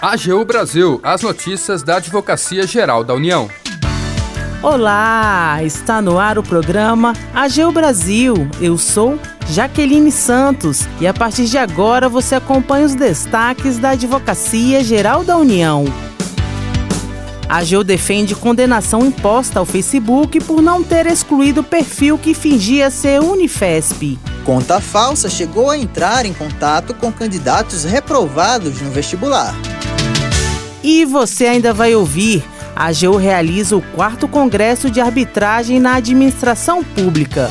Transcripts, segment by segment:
AGU Brasil, as notícias da Advocacia Geral da União. Olá, está no ar o programa AGU Brasil. Eu sou Jaqueline Santos e a partir de agora você acompanha os destaques da Advocacia Geral da União. A AGU defende condenação imposta ao Facebook por não ter excluído o perfil que fingia ser Unifesp. Conta falsa chegou a entrar em contato com candidatos reprovados no vestibular. E você ainda vai ouvir. A AGU realiza o quarto Congresso de Arbitragem na Administração Pública.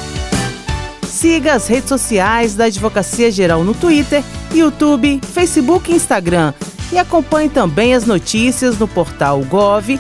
Siga as redes sociais da Advocacia Geral no Twitter, YouTube, Facebook e Instagram e acompanhe também as notícias no portal gov.br/agu.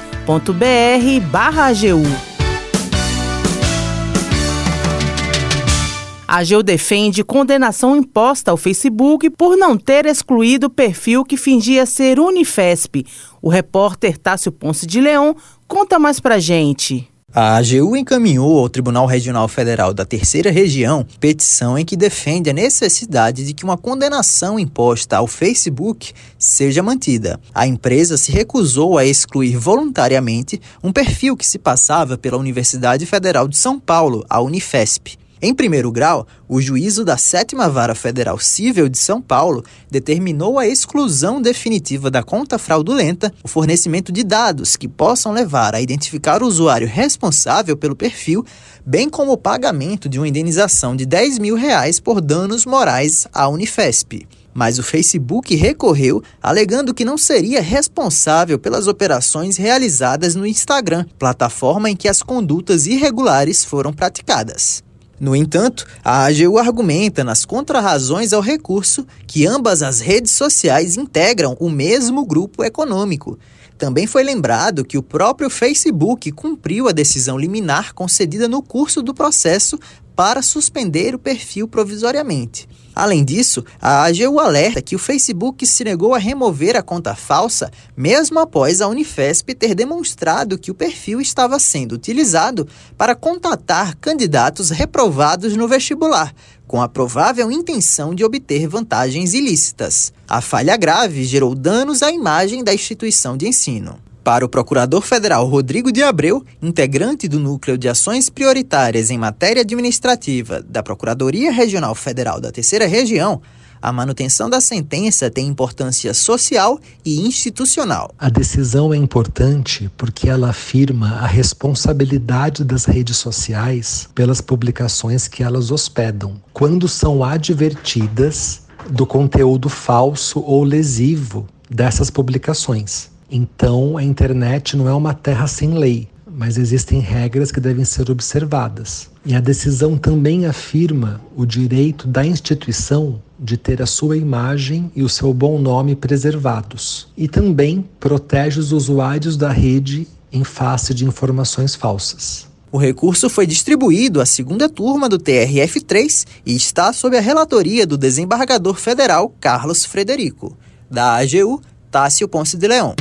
A AGU defende condenação imposta ao Facebook por não ter excluído o perfil que fingia ser Unifesp. O repórter Tássio Ponce de Leão conta mais pra gente. A AGU encaminhou ao Tribunal Regional Federal da Terceira Região petição em que defende a necessidade de que uma condenação imposta ao Facebook seja mantida. A empresa se recusou a excluir voluntariamente um perfil que se passava pela Universidade Federal de São Paulo, a Unifesp. Em primeiro grau, o juízo da Sétima Vara Federal Cível de São Paulo determinou a exclusão definitiva da conta fraudulenta, o fornecimento de dados que possam levar a identificar o usuário responsável pelo perfil, bem como o pagamento de uma indenização de 10 mil reais por danos morais à Unifesp. Mas o Facebook recorreu, alegando que não seria responsável pelas operações realizadas no Instagram, plataforma em que as condutas irregulares foram praticadas. No entanto, a AGU argumenta nas contrarrazões ao recurso que ambas as redes sociais integram o mesmo grupo econômico. Também foi lembrado que o próprio Facebook cumpriu a decisão liminar concedida no curso do processo para suspender o perfil provisoriamente. Além disso, a AGU alerta que o Facebook se negou a remover a conta falsa, mesmo após a Unifesp ter demonstrado que o perfil estava sendo utilizado para contatar candidatos reprovados no vestibular, com a provável intenção de obter vantagens ilícitas. A falha grave gerou danos à imagem da instituição de ensino. Para o Procurador Federal Rodrigo de Abreu, integrante do Núcleo de Ações Prioritárias em Matéria Administrativa da Procuradoria Regional Federal da Terceira Região, a manutenção da sentença tem importância social e institucional. A decisão é importante porque ela afirma a responsabilidade das redes sociais pelas publicações que elas hospedam, quando são advertidas do conteúdo falso ou lesivo dessas publicações. Então, a internet não é uma terra sem lei, mas existem regras que devem ser observadas. E a decisão também afirma o direito da instituição de ter a sua imagem e o seu bom nome preservados. E também protege os usuários da rede em face de informações falsas. O recurso foi distribuído à segunda turma do TRF3 e está sob a relatoria do desembargador federal Carlos Frederico. Da AGU, Tássio Ponce de Leão.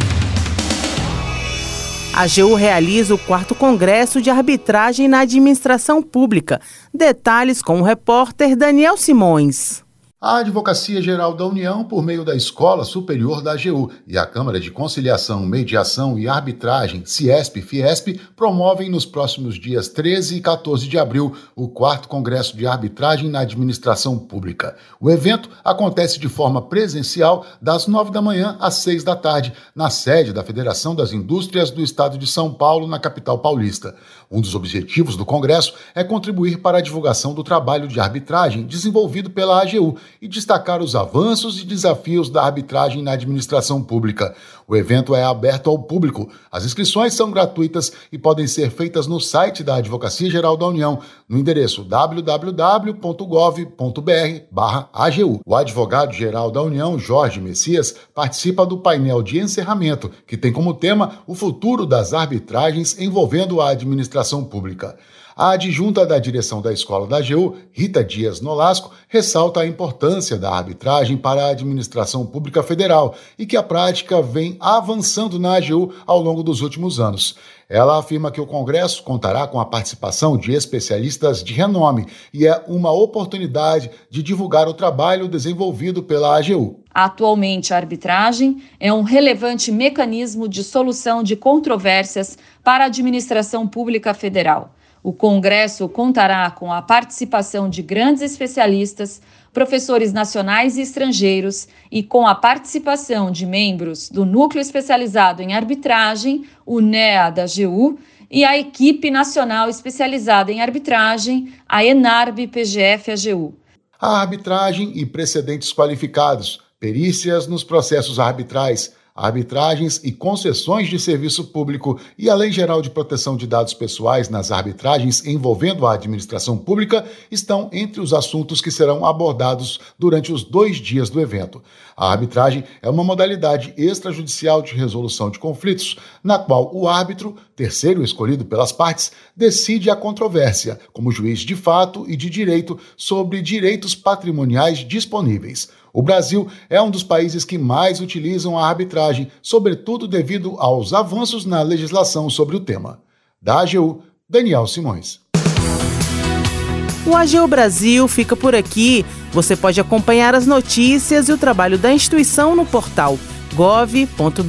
A AGU realiza o quarto Congresso de Arbitragem na Administração Pública. Detalhes com o repórter Daniel Simões a Advocacia Geral da União, por meio da Escola Superior da AGU e a Câmara de Conciliação, Mediação e Arbitragem, CIESP-FIESP, promovem nos próximos dias 13 e 14 de abril o quarto Congresso de Arbitragem na Administração Pública. O evento acontece de forma presencial das 9 da manhã às 6 da tarde, na sede da Federação das Indústrias do Estado de São Paulo, na capital paulista. Um dos objetivos do Congresso é contribuir para a divulgação do trabalho de arbitragem desenvolvido pela AGU e destacar os avanços e desafios da arbitragem na administração pública. O evento é aberto ao público. As inscrições são gratuitas e podem ser feitas no site da Advocacia Geral da União, no endereço www.gov.br/agu. O advogado-geral da União, Jorge Messias, participa do painel de encerramento, que tem como tema o futuro das arbitragens envolvendo a administração pública. A adjunta da direção da escola da AGU, Rita Dias Nolasco, ressalta a importância da arbitragem para a administração pública federal e que a prática vem avançando na AGU ao longo dos últimos anos. Ela afirma que o Congresso contará com a participação de especialistas de renome e é uma oportunidade de divulgar o trabalho desenvolvido pela AGU. Atualmente, a arbitragem é um relevante mecanismo de solução de controvérsias para a administração pública federal. O Congresso contará com a participação de grandes especialistas, professores nacionais e estrangeiros e com a participação de membros do Núcleo Especializado em Arbitragem, o NEA da AGU, e a Equipe Nacional Especializada em Arbitragem, a ENARB PGF AGU. A arbitragem e precedentes qualificados perícias nos processos arbitrais, arbitragens e concessões de serviço público e a Lei Geral de Proteção de Dados Pessoais nas arbitragens envolvendo a administração pública estão entre os assuntos que serão abordados durante os dois dias do evento. A arbitragem é uma modalidade extrajudicial de resolução de conflitos, na qual o árbitro, terceiro escolhido pelas partes, decide a controvérsia, como juiz de fato e de direito, sobre direitos patrimoniais disponíveis. O Brasil é um dos países que mais utilizam a arbitragem, sobretudo devido aos avanços na legislação sobre o tema. Da AGU, Daniel Simões. O AGU Brasil fica por aqui. Você pode acompanhar as notícias e o trabalho da instituição no portal gov.br/agu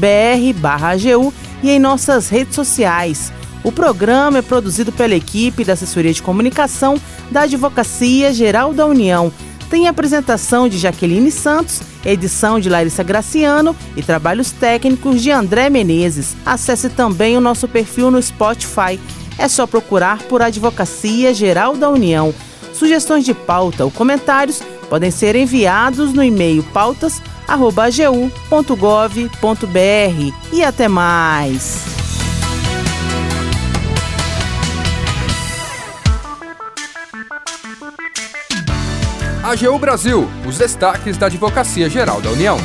e em nossas redes sociais. O programa é produzido pela equipe da Assessoria de Comunicação da Advocacia Geral da União tem apresentação de Jaqueline Santos, edição de Larissa Graciano e trabalhos técnicos de André Menezes. Acesse também o nosso perfil no Spotify. É só procurar por Advocacia Geral da União. Sugestões de pauta ou comentários podem ser enviados no e-mail pautas@agu.gov.br. E até mais. AGU Brasil, os destaques da Advocacia Geral da União.